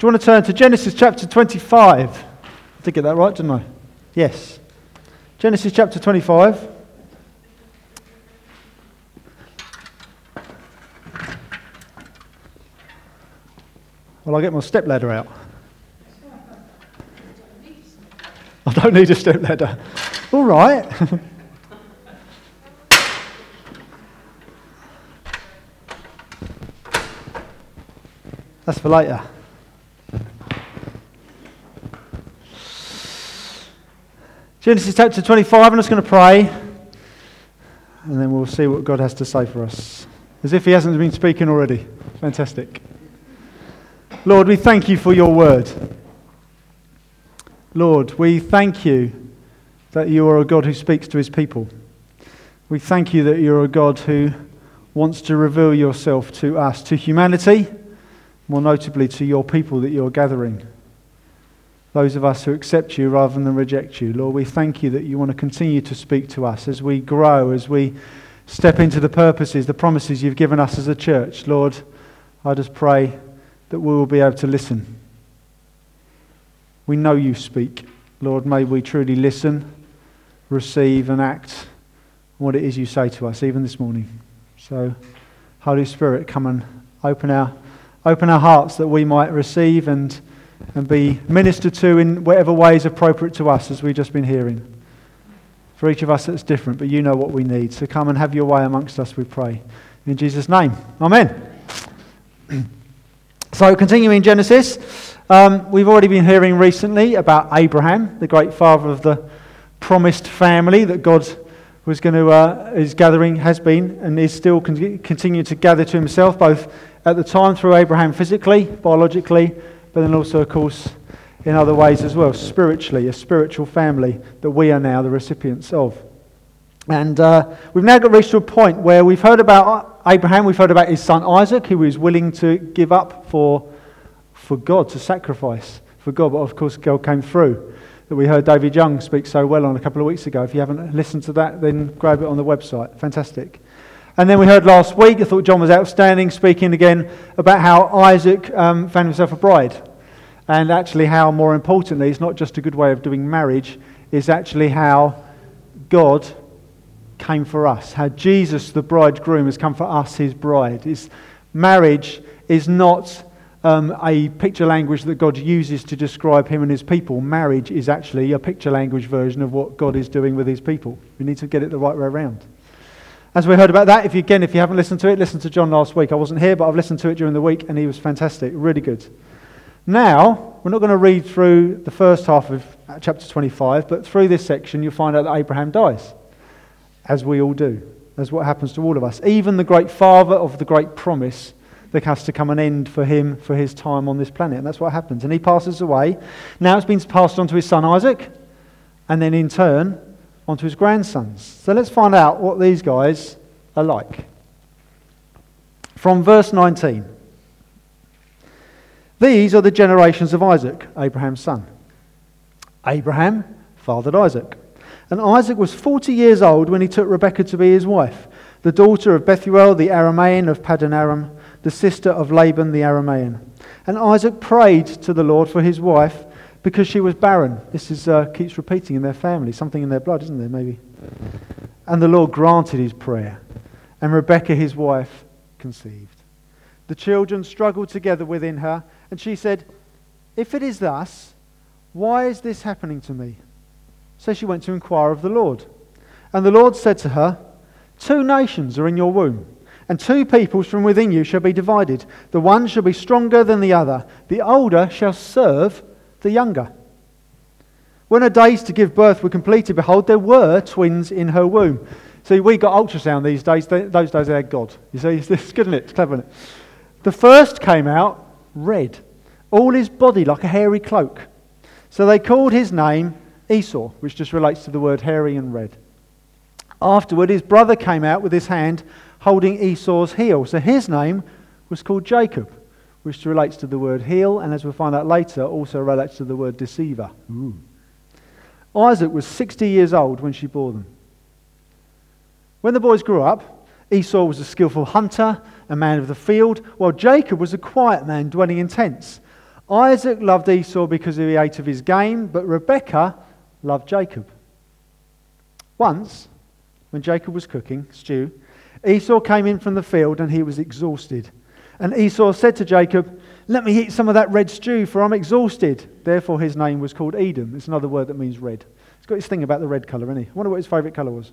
Do you want to turn to Genesis chapter 25? I did get that right, didn't I? Yes. Genesis chapter 25. Well, I'll get my step ladder out. I don't need a step ladder. All right. That's for later. Genesis chapter 25, I'm just going to pray, and then we'll see what God has to say for us. As if He hasn't been speaking already. Fantastic. Lord, we thank you for your word. Lord, we thank you that you are a God who speaks to his people. We thank you that you're a God who wants to reveal yourself to us, to humanity, more notably to your people that you're gathering. Those of us who accept you rather than reject you. Lord, we thank you that you want to continue to speak to us as we grow, as we step into the purposes, the promises you've given us as a church. Lord, I just pray that we will be able to listen. We know you speak. Lord, may we truly listen, receive, and act what it is you say to us, even this morning. So, Holy Spirit, come and open our Open our hearts that we might receive and, and be ministered to in whatever way is appropriate to us, as we've just been hearing. For each of us, it's different, but you know what we need. So come and have your way amongst us, we pray. In Jesus' name. Amen. so, continuing Genesis, um, we've already been hearing recently about Abraham, the great father of the promised family that God was going to, uh, is gathering, has been, and is still con- continuing to gather to himself, both at the time through Abraham physically, biologically, but then also, of course, in other ways as well, spiritually, a spiritual family that we are now the recipients of. And uh, we've now got reached to a point where we've heard about Abraham, we've heard about his son Isaac, who was willing to give up for, for God, to sacrifice for God, but of course, God came through. That we heard David Young speak so well on a couple of weeks ago. If you haven't listened to that, then grab it on the website. Fantastic. And then we heard last week, I thought John was outstanding, speaking again about how Isaac um, found himself a bride. And actually, how more importantly, it's not just a good way of doing marriage, it's actually how God came for us. How Jesus, the bridegroom, has come for us, his bride. It's, marriage is not um, a picture language that God uses to describe him and his people. Marriage is actually a picture language version of what God is doing with his people. We need to get it the right way around. As we heard about that, if you, again, if you haven't listened to it, listen to John last week. I wasn't here, but I've listened to it during the week, and he was fantastic, really good. Now, we're not going to read through the first half of uh, chapter 25, but through this section, you'll find out that Abraham dies, as we all do, as what happens to all of us. Even the great father of the great promise, there has to come an end for him for his time on this planet, and that's what happens. And he passes away. Now it's been passed on to his son Isaac, and then in turn, onto his grandsons. So let's find out what these guys are like. From verse 19 These are the generations of Isaac, Abraham's son. Abraham fathered Isaac. And Isaac was 40 years old when he took Rebekah to be his wife, the daughter of Bethuel the Aramean of Paddan Aram, the sister of Laban the Aramean. And Isaac prayed to the Lord for his wife because she was barren. This is, uh, keeps repeating in their family, something in their blood, isn't there, maybe? And the Lord granted his prayer, and Rebekah, his wife, conceived. The children struggled together within her, and she said, If it is thus, why is this happening to me? So she went to inquire of the Lord. And the Lord said to her, Two nations are in your womb, and two peoples from within you shall be divided. The one shall be stronger than the other. The older shall serve the younger. When her days to give birth were completed, behold, there were twins in her womb. See, we got ultrasound these days. Those days they had God. You see, it's good, isn't it? It's clever, isn't it? The first came out red, all his body like a hairy cloak. So they called his name Esau, which just relates to the word hairy and red. Afterward, his brother came out with his hand holding Esau's heel. So his name was called Jacob which relates to the word heel, and as we'll find out later, also relates to the word deceiver. Ooh. Isaac was 60 years old when she bore them. When the boys grew up, Esau was a skillful hunter, a man of the field, while Jacob was a quiet man dwelling in tents. Isaac loved Esau because he ate of his game, but Rebekah loved Jacob. Once, when Jacob was cooking stew, Esau came in from the field and he was exhausted. And Esau said to Jacob, Let me eat some of that red stew, for I'm exhausted. Therefore, his name was called Edom. It's another word that means red. He's got his thing about the red colour, isn't he? I wonder what his favourite colour was.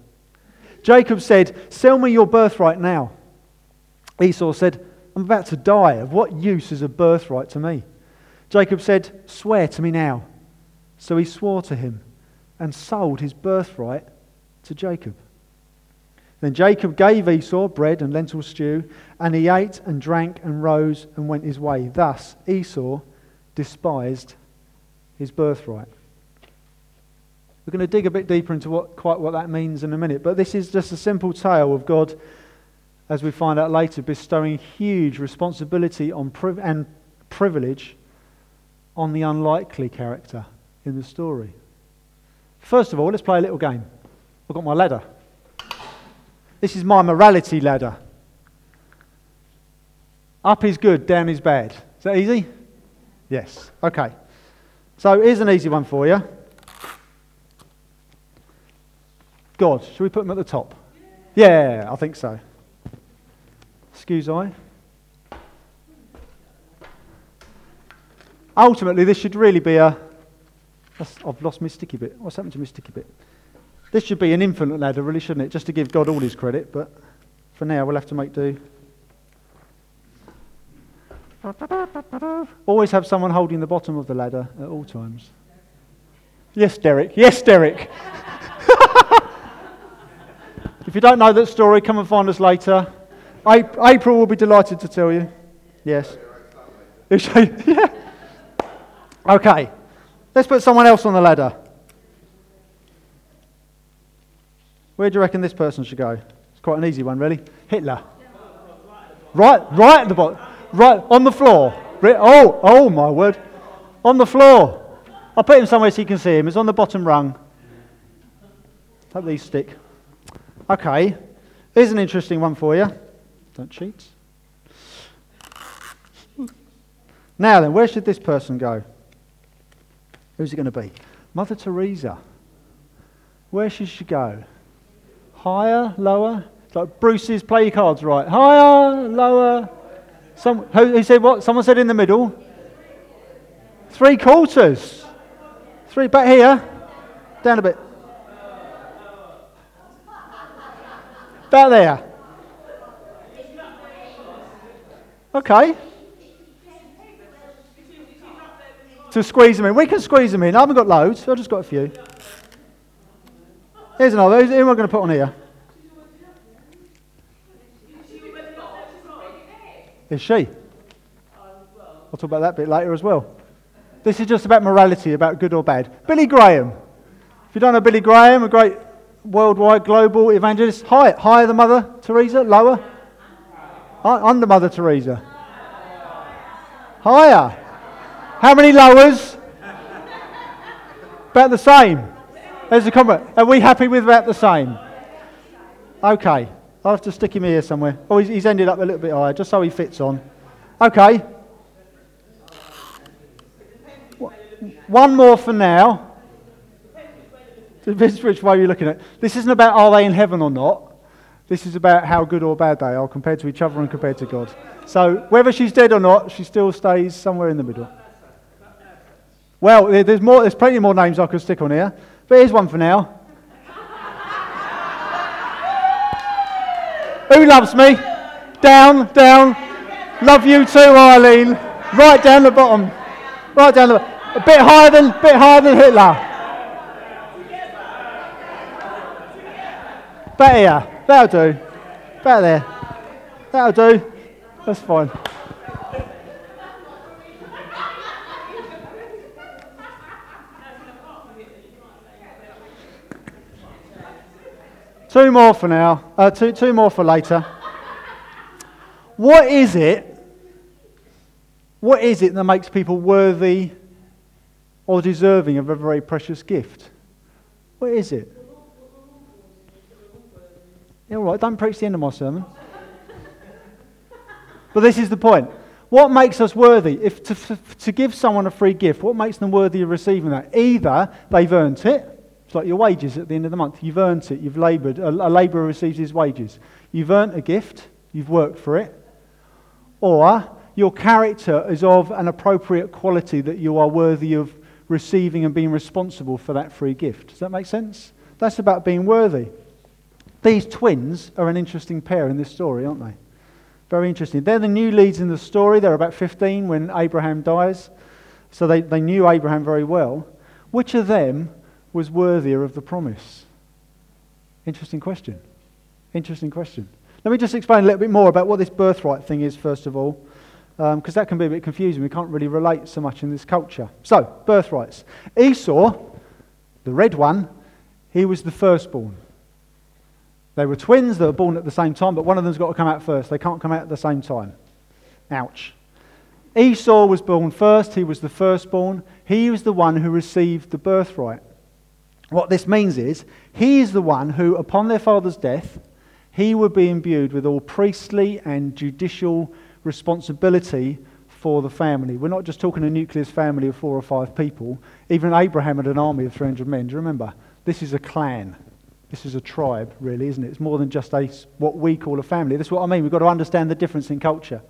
Jacob said, Sell me your birthright now. Esau said, I'm about to die. Of what use is a birthright to me? Jacob said, Swear to me now. So he swore to him and sold his birthright to Jacob. Then Jacob gave Esau bread and lentil stew, and he ate and drank and rose and went his way. Thus Esau despised his birthright. We're going to dig a bit deeper into what, quite what that means in a minute, but this is just a simple tale of God, as we find out later, bestowing huge responsibility on priv- and privilege on the unlikely character in the story. First of all, let's play a little game. I've got my ladder. This is my morality ladder. Up is good, down is bad. Is that easy? Yes. Okay. So here's an easy one for you. God, should we put him at the top? Yeah, I think so. Excuse I. Ultimately, this should really be a. I've lost my sticky bit. What's happened to my sticky bit? This should be an infinite ladder, really, shouldn't it? Just to give God all his credit, but for now we'll have to make do. Always have someone holding the bottom of the ladder at all times. Yes, Derek. Yes, Derek. if you don't know that story, come and find us later. April will be delighted to tell you. Yes. yeah. Okay. Let's put someone else on the ladder. Where do you reckon this person should go? It's quite an easy one, really. Hitler. Right, right at the bottom. Right, on the floor. Oh, oh my word. On the floor. I'll put him somewhere so you can see him. He's on the bottom rung. Hope these stick. Okay. Here's an interesting one for you. Don't cheat. Now then, where should this person go? Who's it going to be? Mother Teresa. Where should she go? Higher, lower? It's like Bruce's play cards right. Higher, lower. Some, who, said what? Someone said in the middle. Three quarters. Three back here. Down a bit. Back there. Okay. To squeeze them in. We can squeeze them in. I haven't got loads. I've just got a few. Here's another. Who am I going to put on here? Is she? I'll talk about that bit later as well. This is just about morality, about good or bad. Billy Graham. If you don't know Billy Graham, a great worldwide global evangelist, higher, higher than Mother Teresa, lower? Under Mother Teresa. Higher. How many lowers? About the same. There's a comment. Are we happy with about the same? Okay. I'll have to stick him here somewhere. Oh, he's, he's ended up a little bit higher, just so he fits on. Okay. One more for now. Depends which way you're looking at. This isn't about are they in heaven or not. This is about how good or bad they are compared to each other and compared to God. So whether she's dead or not, she still stays somewhere in the middle. Well, there's more. There's plenty more names I could stick on here. But here's one for now. Who loves me? Down, down. Love you too, Eileen. Right down the bottom. Right down the bottom. a bit higher than bit higher than Hitler. Better. That'll do. Better there. That'll do. That's fine. Two more for now. Uh, two, two more for later. What is it? What is it that makes people worthy or deserving of a very precious gift? What is it? Yeah, all right, don't preach the end of my sermon. but this is the point. What makes us worthy? If to, to give someone a free gift, what makes them worthy of receiving that? Either they've earned it, it's like your wages at the end of the month. You've earned it, you've laboured. A, a labourer receives his wages. You've earned a gift, you've worked for it. Or your character is of an appropriate quality that you are worthy of receiving and being responsible for that free gift. Does that make sense? That's about being worthy. These twins are an interesting pair in this story, aren't they? Very interesting. They're the new leads in the story. They're about 15 when Abraham dies. So they, they knew Abraham very well. Which of them was worthier of the promise? Interesting question. Interesting question. Let me just explain a little bit more about what this birthright thing is, first of all, because um, that can be a bit confusing. We can't really relate so much in this culture. So, birthrights. Esau, the red one, he was the firstborn. They were twins that were born at the same time, but one of them's got to come out first. They can't come out at the same time. Ouch. Esau was born first. He was the firstborn. He was the one who received the birthright. What this means is, he is the one who, upon their father's death, he would be imbued with all priestly and judicial responsibility for the family. We're not just talking a nucleus family of four or five people. Even Abraham had an army of 300 men. Do you remember? This is a clan. This is a tribe, really, isn't it? It's more than just a, what we call a family. That's what I mean. We've got to understand the difference in culture.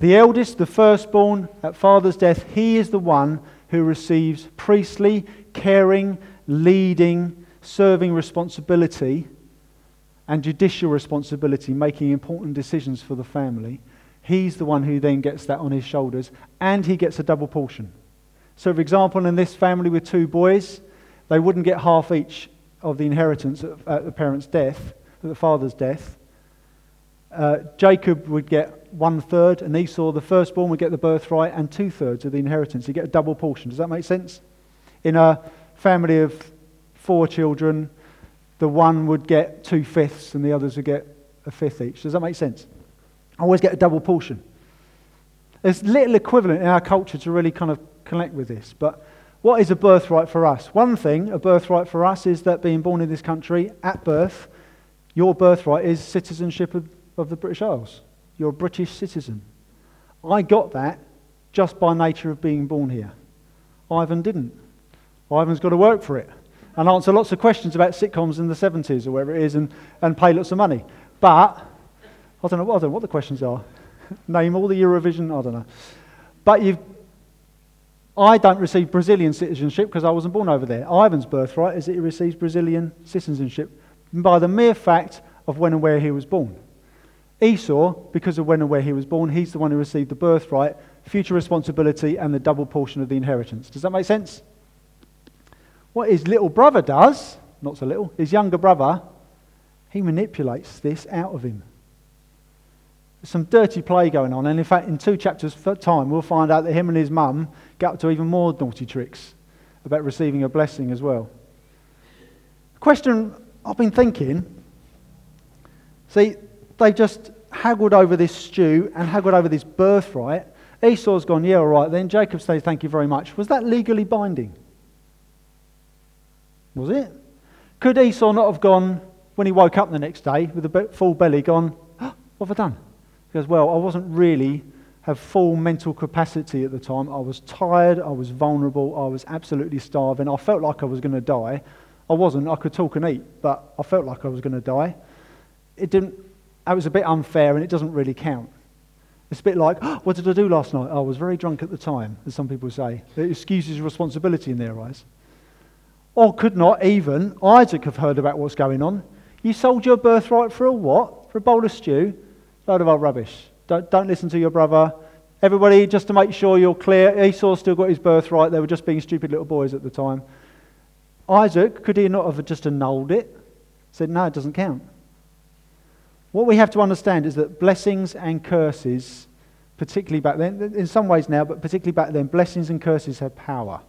The eldest, the firstborn, at father's death, he is the one who receives priestly, caring, leading, serving responsibility and judicial responsibility, making important decisions for the family. He's the one who then gets that on his shoulders, and he gets a double portion. So, for example, in this family with two boys, they wouldn't get half each of the inheritance at the parent's death, at the father's death. Uh, Jacob would get one third, and Esau, the firstborn, would get the birthright and two thirds of the inheritance. You get a double portion. Does that make sense? In a family of four children, the one would get two fifths and the others would get a fifth each. Does that make sense? I always get a double portion. There's little equivalent in our culture to really kind of connect with this, but what is a birthright for us? One thing, a birthright for us, is that being born in this country at birth, your birthright is citizenship of, of the British Isles. You're a British citizen. I got that just by nature of being born here. Ivan didn't. Ivan's got to work for it and answer lots of questions about sitcoms in the 70s or wherever it is and, and pay lots of money. But I don't know, I don't know what the questions are. Name all the Eurovision, I don't know. But you've I don't receive Brazilian citizenship because I wasn't born over there. Ivan's birthright is that he receives Brazilian citizenship by the mere fact of when and where he was born. Esau, because of when and where he was born, he's the one who received the birthright, future responsibility, and the double portion of the inheritance. Does that make sense? What his little brother does, not so little, his younger brother, he manipulates this out of him There's some dirty play going on. And in fact, in two chapters' time, we'll find out that him and his mum get up to even more naughty tricks about receiving a blessing as well. The Question I've been thinking see, they just haggled over this stew and haggled over this birthright. Esau's gone, yeah, all right, then. Jacob says, thank you very much. Was that legally binding? Was it? Could Esau not have gone, when he woke up the next day with a full belly, gone, oh, what have I done? He goes, well, I wasn't really have full mental capacity at the time. I was tired, I was vulnerable, I was absolutely starving. I felt like I was going to die. I wasn't. I could talk and eat, but I felt like I was going to die. It didn't. It was a bit unfair, and it doesn't really count. It's a bit like, oh, what did I do last night? I was very drunk at the time, as some people say. It excuses responsibility in their eyes. Or could not even Isaac have heard about what's going on? You sold your birthright for a what? For a bowl of stew? Load of old rubbish. Don't, don't listen to your brother. Everybody, just to make sure you're clear, Esau still got his birthright. They were just being stupid little boys at the time. Isaac, could he not have just annulled it? Said, no, it doesn't count. What we have to understand is that blessings and curses, particularly back then, in some ways now, but particularly back then, blessings and curses have power.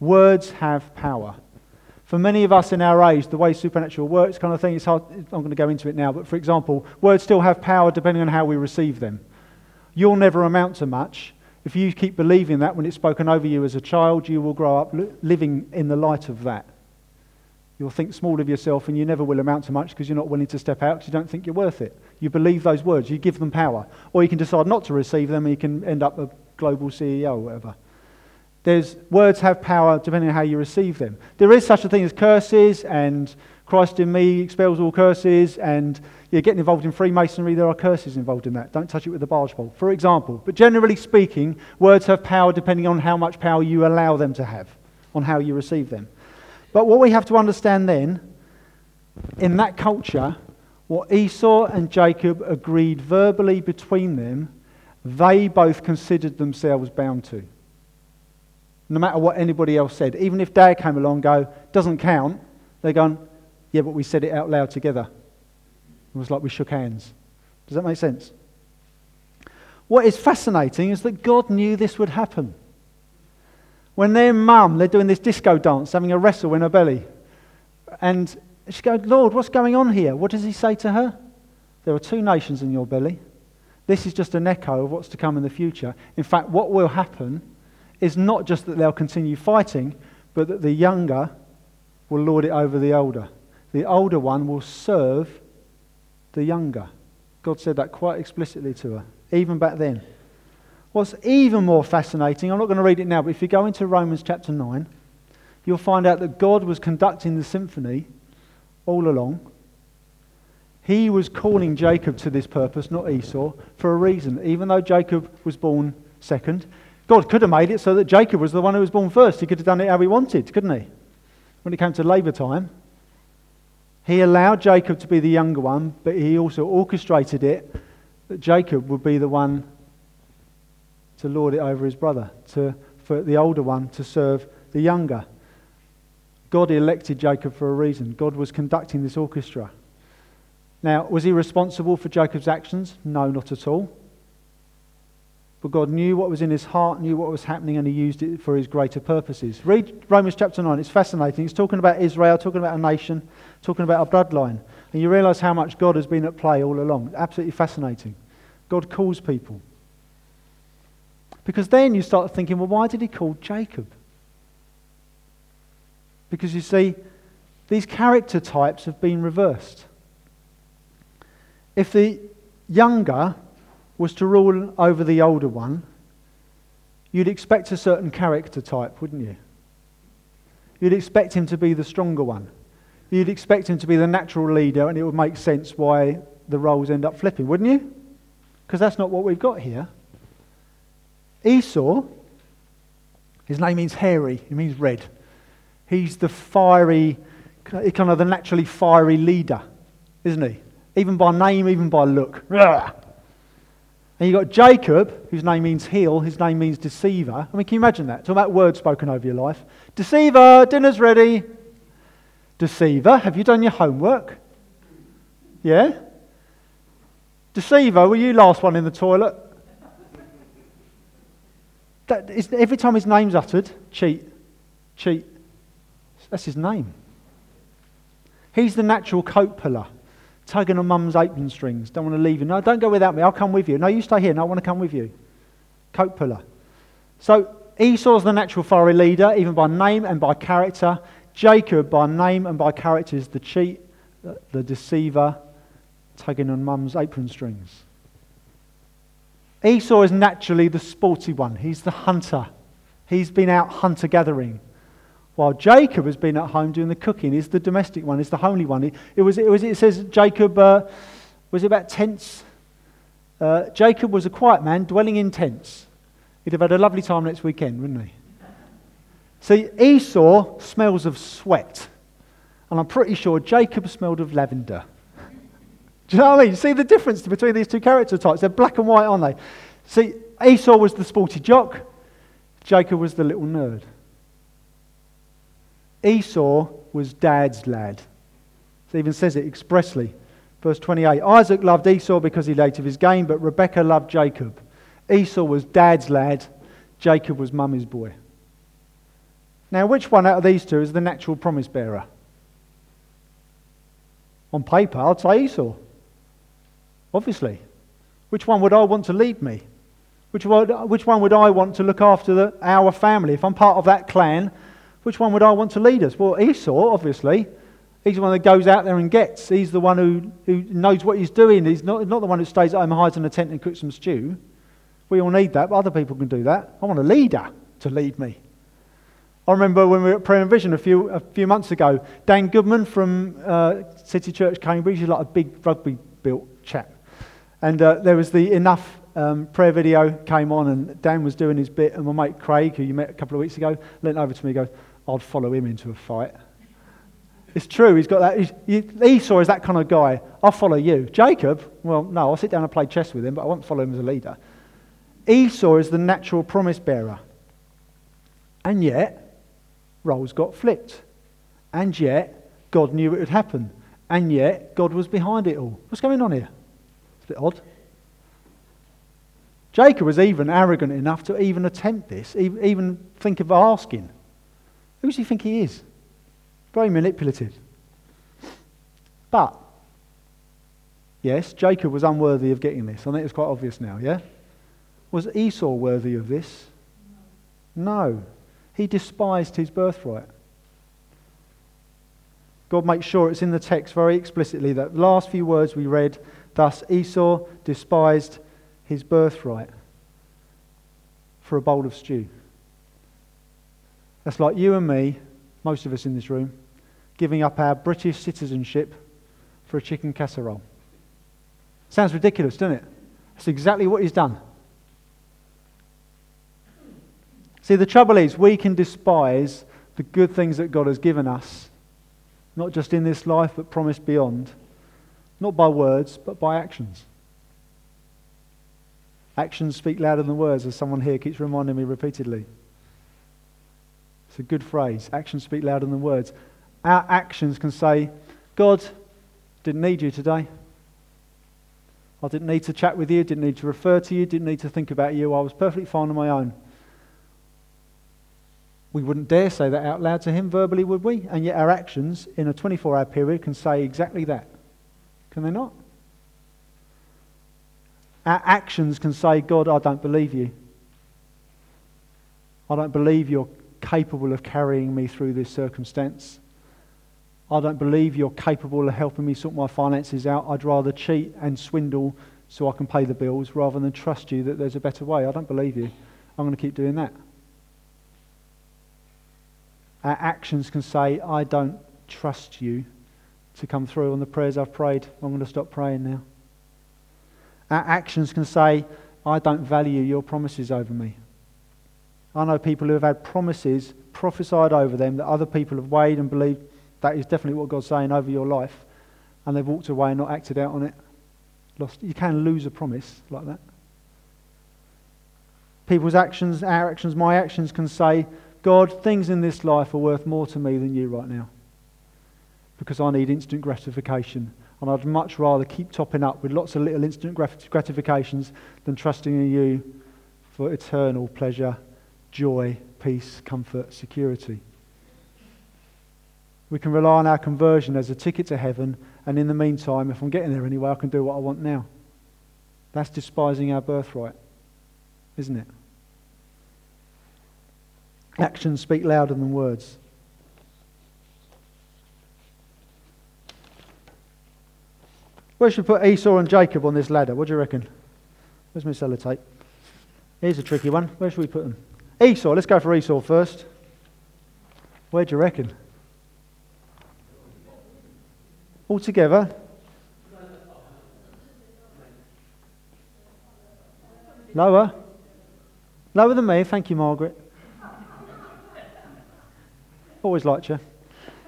Words have power for many of us in our age, the way supernatural works, kind of thing, it's hard, I'm going to go into it now, but for example, words still have power depending on how we receive them. You'll never amount to much. If you keep believing that when it's spoken over you as a child, you will grow up living in the light of that. You'll think small of yourself and you never will amount to much because you're not willing to step out because you don't think you're worth it. You believe those words, you give them power. Or you can decide not to receive them and you can end up a global CEO or whatever. There's, words have power depending on how you receive them. There is such a thing as curses, and Christ in me expels all curses, and you're getting involved in Freemasonry, there are curses involved in that. Don't touch it with a barge pole, for example. But generally speaking, words have power depending on how much power you allow them to have, on how you receive them. But what we have to understand then, in that culture, what Esau and Jacob agreed verbally between them, they both considered themselves bound to. No matter what anybody else said. Even if dad came along and go, doesn't count, they're going, yeah, but we said it out loud together. It was like we shook hands. Does that make sense? What is fascinating is that God knew this would happen. When their mum, they're doing this disco dance, having a wrestle in her belly. And she goes, Lord, what's going on here? What does he say to her? There are two nations in your belly. This is just an echo of what's to come in the future. In fact, what will happen is not just that they'll continue fighting, but that the younger will lord it over the older. The older one will serve the younger. God said that quite explicitly to her, even back then. What's even more fascinating, I'm not going to read it now, but if you go into Romans chapter 9, you'll find out that God was conducting the symphony all along. He was calling Jacob to this purpose, not Esau, for a reason. Even though Jacob was born second, God could have made it so that Jacob was the one who was born first. He could have done it how he wanted, couldn't he? When it came to labour time, he allowed Jacob to be the younger one, but he also orchestrated it that Jacob would be the one to lord it over his brother, to, for the older one to serve the younger. God elected Jacob for a reason. God was conducting this orchestra. Now, was he responsible for Jacob's actions? No, not at all. But God knew what was in his heart, knew what was happening, and he used it for his greater purposes. Read Romans chapter 9. It's fascinating. He's talking about Israel, talking about a nation, talking about a bloodline. And you realize how much God has been at play all along. Absolutely fascinating. God calls people. Because then you start thinking, well, why did he call Jacob? Because you see, these character types have been reversed. If the younger was to rule over the older one, you'd expect a certain character type, wouldn't you? You'd expect him to be the stronger one. You'd expect him to be the natural leader, and it would make sense why the roles end up flipping, wouldn't you? Because that's not what we've got here. Esau, his name means hairy, it means red. He's the fiery, kind of the naturally fiery leader, isn't he? Even by name, even by look. And you've got Jacob, whose name means heel, his name means deceiver. I mean, can you imagine that? Talk about words spoken over your life. Deceiver, dinner's ready. Deceiver, have you done your homework? Yeah? Deceiver, were you last one in the toilet? Every time his name's uttered, cheat, cheat. That's his name. He's the natural coat puller tugging on mum's apron strings. Don't want to leave you. No, don't go without me. I'll come with you. No, you stay here. No, I want to come with you. Coat puller. So Esau's the natural fiery leader, even by name and by character. Jacob, by name and by character, is the cheat, the deceiver, tugging on mum's apron strings. Esau is naturally the sporty one. He's the hunter. He's been out hunter gathering. While Jacob has been at home doing the cooking, he's the domestic one, he's the homely one. It, was, it, was, it says Jacob, uh, was it about tents? Uh, Jacob was a quiet man dwelling in tents. He'd have had a lovely time next weekend, wouldn't he? See, Esau smells of sweat. And I'm pretty sure Jacob smelled of lavender. Do you know what I mean? See the difference between these two character types? They're black and white, aren't they? See, Esau was the sporty jock, Jacob was the little nerd. Esau was dad's lad. It even says it expressly. Verse 28 Isaac loved Esau because he ate of his game, but Rebekah loved Jacob. Esau was dad's lad, Jacob was mummy's boy. Now, which one out of these two is the natural promise bearer? On paper, I'd say Esau. Obviously. Which one would I want to lead me? Which one, which one would I want to look after the, our family? If I'm part of that clan, which one would I want to lead us? Well, Esau, obviously, He's the one that goes out there and gets. He's the one who, who knows what he's doing. He's not, not the one who stays at home, hides in a tent, and cooks some stew. We all need that, but other people can do that. I want a leader to lead me. I remember when we were at Prayer and Vision a few, a few months ago, Dan Goodman from uh, City Church Cambridge, he's like a big rugby built chap. And uh, there was the Enough um, prayer video came on, and Dan was doing his bit, and my mate Craig, who you met a couple of weeks ago, leant over to me and goes, I'd follow him into a fight. It's true, he's got that. He's, Esau is that kind of guy. I'll follow you. Jacob, well, no, I'll sit down and play chess with him, but I won't follow him as a leader. Esau is the natural promise bearer. And yet, roles got flipped. And yet, God knew it would happen. And yet, God was behind it all. What's going on here? It's a bit odd. Jacob was even arrogant enough to even attempt this, even think of asking. Who does he think he is? Very manipulative. But, yes, Jacob was unworthy of getting this. I think it's quite obvious now, yeah? Was Esau worthy of this? No. He despised his birthright. God makes sure it's in the text very explicitly that last few words we read, thus Esau despised his birthright for a bowl of stew. That's like you and me, most of us in this room, giving up our British citizenship for a chicken casserole. Sounds ridiculous, doesn't it? That's exactly what he's done. See, the trouble is, we can despise the good things that God has given us, not just in this life, but promised beyond, not by words, but by actions. Actions speak louder than words, as someone here keeps reminding me repeatedly. It's a good phrase. Actions speak louder than words. Our actions can say, God, didn't need you today. I didn't need to chat with you, didn't need to refer to you, didn't need to think about you. I was perfectly fine on my own. We wouldn't dare say that out loud to him verbally, would we? And yet our actions in a 24 hour period can say exactly that. Can they not? Our actions can say, God, I don't believe you. I don't believe you're capable of carrying me through this circumstance. I don't believe you're capable of helping me sort my finances out. I'd rather cheat and swindle so I can pay the bills rather than trust you that there's a better way. I don't believe you. I'm going to keep doing that. Our actions can say, I don't trust you to come through on the prayers I've prayed. I'm going to stop praying now. Our actions can say, I don't value your promises over me. I know people who have had promises prophesied over them that other people have weighed and believed that is definitely what God's saying over your life, and they've walked away and not acted out on it. Lost. You can lose a promise like that. People's actions, our actions, my actions can say, God, things in this life are worth more to me than you right now because I need instant gratification. And I'd much rather keep topping up with lots of little instant gratifications than trusting in you for eternal pleasure, joy, peace, comfort, security. We can rely on our conversion as a ticket to heaven, and in the meantime, if I'm getting there anyway, I can do what I want now. That's despising our birthright, isn't it? Actions speak louder than words. Where should we put Esau and Jacob on this ladder? What do you reckon? Where's my sellotape? Here's a tricky one. Where should we put them? Esau. Let's go for Esau first. Where do you reckon? All together. Lower. Lower than me. Thank you, Margaret. Always liked you.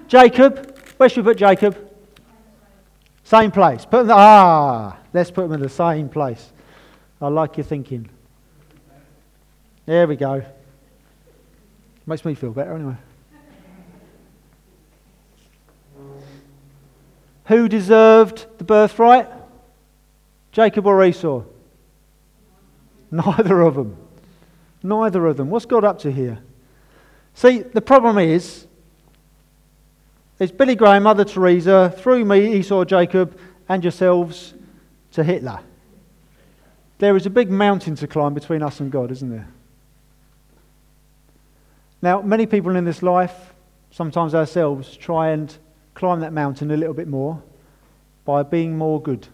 Jacob. Where should we put Jacob? Same place. Put them, ah, let's put them in the same place. I like your thinking. There we go. Makes me feel better anyway. Who deserved the birthright? Jacob or Esau? Neither of them. Neither of them. What's God up to here? See, the problem is it's Billy Graham, Mother Teresa, through me, Esau, Jacob, and yourselves to Hitler. There is a big mountain to climb between us and God, isn't there? Now, many people in this life, sometimes ourselves, try and climb that mountain a little bit more by being more good,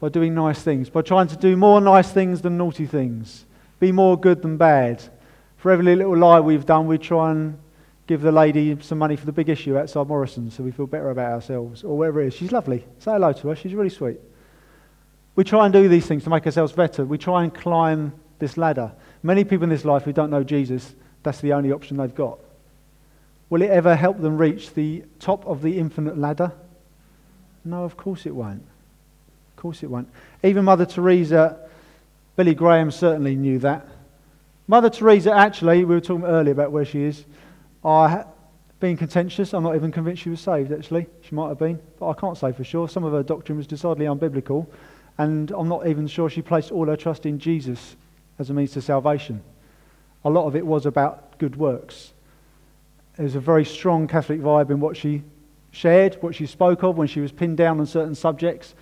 by doing nice things, by trying to do more nice things than naughty things, be more good than bad. For every little lie we've done, we try and give the lady some money for the big issue outside Morrison so we feel better about ourselves, or whatever it is. She's lovely. Say hello to her. She's really sweet. We try and do these things to make ourselves better. We try and climb this ladder. Many people in this life who don't know Jesus, that's the only option they've got. Will it ever help them reach the top of the infinite ladder? No, of course it won't. Of course it won't. Even Mother Teresa, Billy Graham certainly knew that. Mother Teresa, actually, we were talking earlier about where she is. I, being contentious, I'm not even convinced she was saved, actually. She might have been, but I can't say for sure. Some of her doctrine was decidedly unbiblical, and I'm not even sure she placed all her trust in Jesus as a means to salvation. A lot of it was about good works. There's a very strong Catholic vibe in what she shared, what she spoke of when she was pinned down on certain subjects.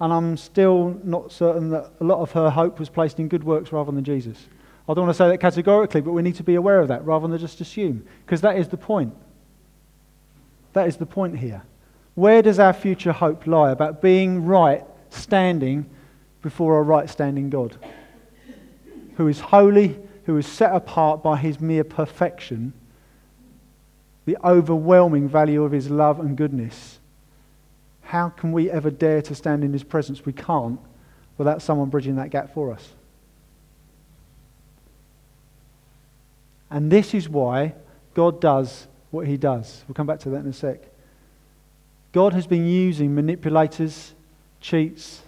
And I'm still not certain that a lot of her hope was placed in good works rather than Jesus. I don't want to say that categorically, but we need to be aware of that rather than just assume, because that is the point. That is the point here. Where does our future hope lie about being right standing before a right standing God who is holy, who is set apart by his mere perfection, the overwhelming value of his love and goodness? How can we ever dare to stand in his presence? We can't without someone bridging that gap for us. And this is why God does what he does. We'll come back to that in a sec. God has been using manipulators, cheats,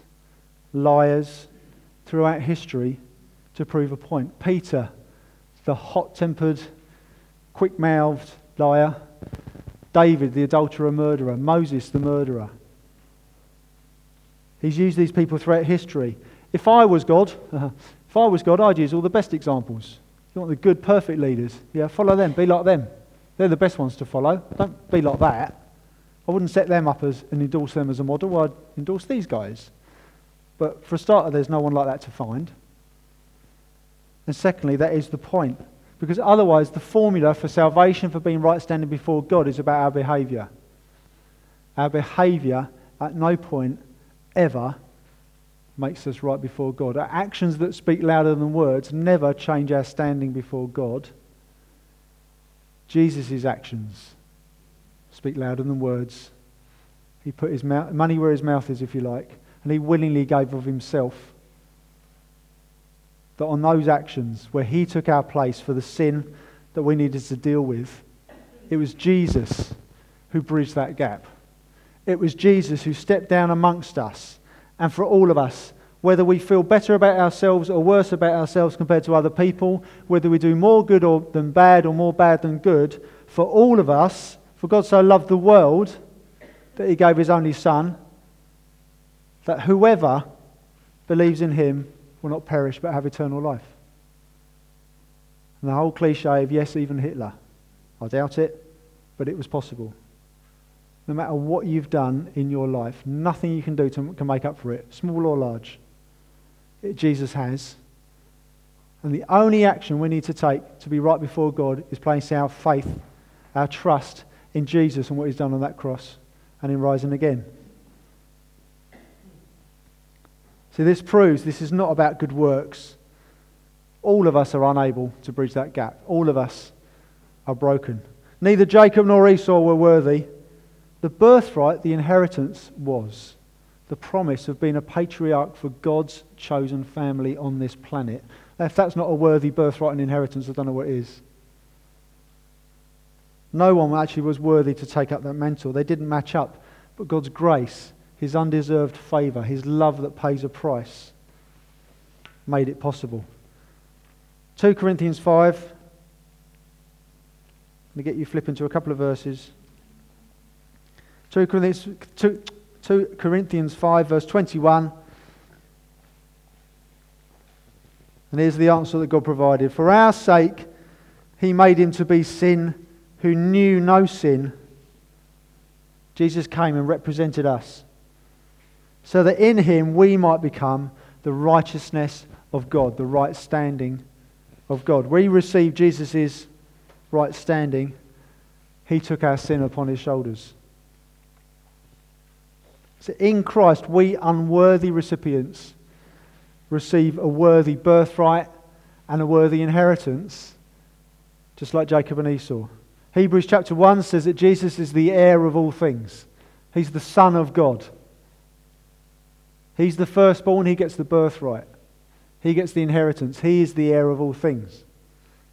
liars throughout history to prove a point. Peter, the hot tempered, quick mouthed liar. David, the adulterer, murderer. Moses, the murderer. He's used these people throughout history. If I was God, if I was God, I'd use all the best examples. You want the good, perfect leaders. Yeah, follow them. Be like them. They're the best ones to follow. Don't be like that. I wouldn't set them up as, and endorse them as a model. I'd endorse these guys. But for a starter, there's no one like that to find. And secondly, that is the point. Because otherwise, the formula for salvation, for being right standing before God, is about our behavior. Our behavior at no point ever makes us right before God. Our actions that speak louder than words never change our standing before God. Jesus' actions speak louder than words. He put his mouth, money where his mouth is, if you like, and he willingly gave of himself. That on those actions where he took our place for the sin that we needed to deal with, it was Jesus who bridged that gap. It was Jesus who stepped down amongst us and for all of us, whether we feel better about ourselves or worse about ourselves compared to other people, whether we do more good or, than bad or more bad than good, for all of us, for God so loved the world that he gave his only Son, that whoever believes in him will not perish but have eternal life. And the whole cliche of yes, even Hitler. I doubt it, but it was possible no matter what you've done in your life, nothing you can do to, can make up for it, small or large. It, Jesus has. And the only action we need to take to be right before God is placing our faith, our trust in Jesus and what he's done on that cross and in rising again. See, this proves this is not about good works. All of us are unable to bridge that gap. All of us are broken. Neither Jacob nor Esau were worthy. The birthright, the inheritance, was the promise of being a patriarch for God's chosen family on this planet. If that's not a worthy birthright and inheritance, I don't know what is. No one actually was worthy to take up that mantle. They didn't match up. But God's grace, His undeserved favour, His love that pays a price, made it possible. 2 Corinthians 5. Let me get you flipping to a couple of verses. 2 Corinthians, 2, 2 Corinthians 5, verse 21. And here's the answer that God provided. For our sake, he made him to be sin who knew no sin. Jesus came and represented us. So that in him we might become the righteousness of God, the right standing of God. We receive Jesus' right standing He took our sin upon his shoulders. So in Christ, we unworthy recipients receive a worthy birthright and a worthy inheritance, just like Jacob and Esau. Hebrews chapter 1 says that Jesus is the heir of all things, he's the Son of God. He's the firstborn, he gets the birthright, he gets the inheritance. He is the heir of all things.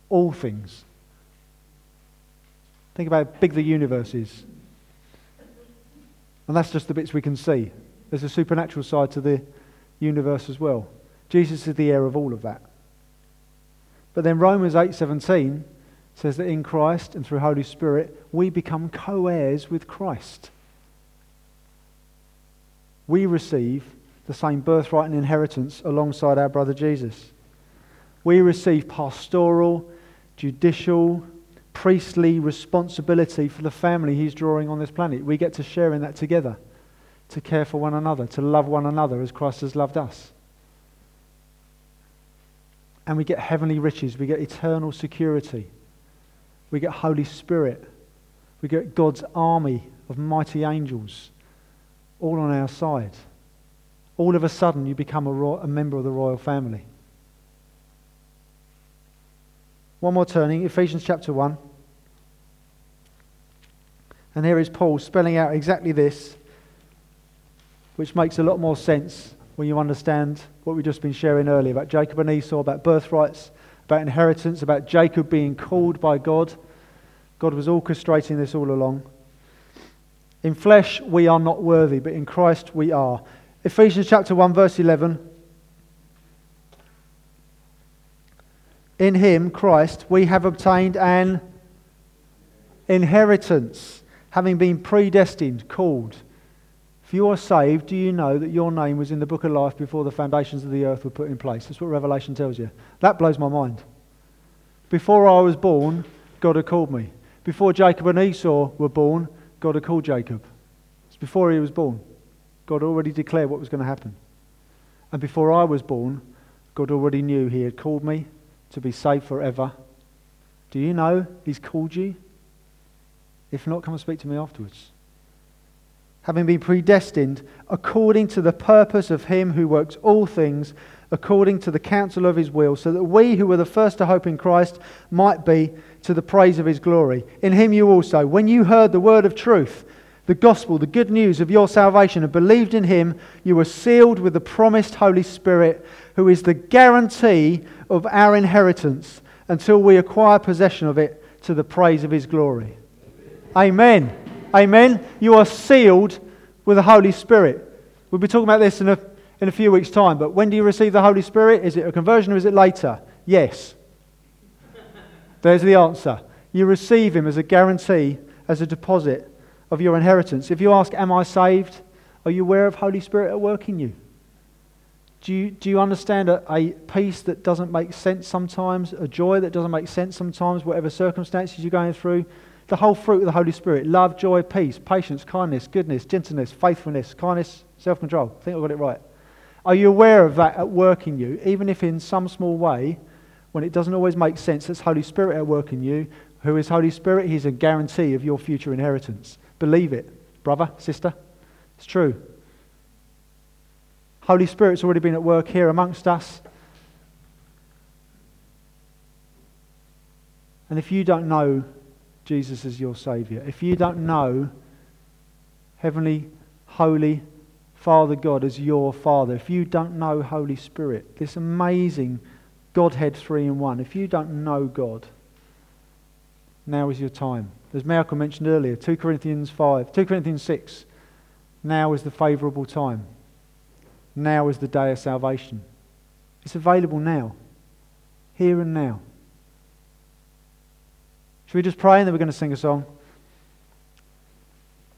All things. Think about how big the universe is. And that's just the bits we can see. There's a supernatural side to the universe as well. Jesus is the heir of all of that. But then Romans 8:17 says that in Christ and through Holy Spirit we become co-heirs with Christ. We receive the same birthright and inheritance alongside our brother Jesus. We receive pastoral, judicial, priestly responsibility for the family he's drawing on this planet. We get to share in that together, to care for one another, to love one another as Christ has loved us. And we get heavenly riches, we get eternal security, we get Holy Spirit, we get God's army of mighty angels all on our side. All of a sudden, you become a, ro- a member of the royal family. One more turning, Ephesians chapter 1. And here is Paul spelling out exactly this, which makes a lot more sense when you understand what we've just been sharing earlier about Jacob and Esau, about birthrights, about inheritance, about Jacob being called by God. God was orchestrating this all along. In flesh, we are not worthy, but in Christ, we are. Ephesians chapter 1, verse 11. in him, Christ, we have obtained an inheritance, having been predestined, called. If you are saved, do you know that your name was in the book of life before the foundations of the earth were put in place? That's what Revelation tells you. That blows my mind. Before I was born, God had called me. Before Jacob and Esau were born, God had called Jacob. It's before he was born. God already declared what was going to happen. And before I was born, God already knew he had called me to be saved forever. Do you know He's called you? If not, come and speak to me afterwards. Having been predestined according to the purpose of Him who works all things according to the counsel of His will, so that we who were the first to hope in Christ might be to the praise of His glory. In Him you also, when you heard the word of truth, the gospel, the good news of your salvation, and believed in Him, you were sealed with the promised Holy Spirit, who is the guarantee of our inheritance until we acquire possession of it to the praise of his glory. Amen. Amen. You are sealed with the Holy Spirit. We'll be talking about this in a, in a few weeks' time, but when do you receive the Holy Spirit? Is it a conversion or is it later? Yes. There's the answer. You receive him as a guarantee, as a deposit of your inheritance. If you ask, Am I saved? Are you aware of Holy Spirit at work in you? Do you, do you understand a, a peace that doesn't make sense sometimes, a joy that doesn't make sense sometimes, whatever circumstances you're going through? The whole fruit of the Holy Spirit love, joy, peace, patience, kindness, goodness, gentleness, faithfulness, kindness, self control. I think I got it right. Are you aware of that at work in you, even if in some small way, when it doesn't always make sense, it's Holy Spirit at work in you? Who is Holy Spirit? He's a guarantee of your future inheritance. Believe it, brother, sister. It's true. Holy Spirit's already been at work here amongst us. And if you don't know Jesus as your Saviour, if you don't know Heavenly, Holy Father God as your Father, if you don't know Holy Spirit, this amazing Godhead three in one, if you don't know God, now is your time. As Malcolm mentioned earlier, 2 Corinthians 5, 2 Corinthians 6, now is the favourable time. Now is the day of salvation. It's available now, here and now. Should we just pray and then we're going to sing a song?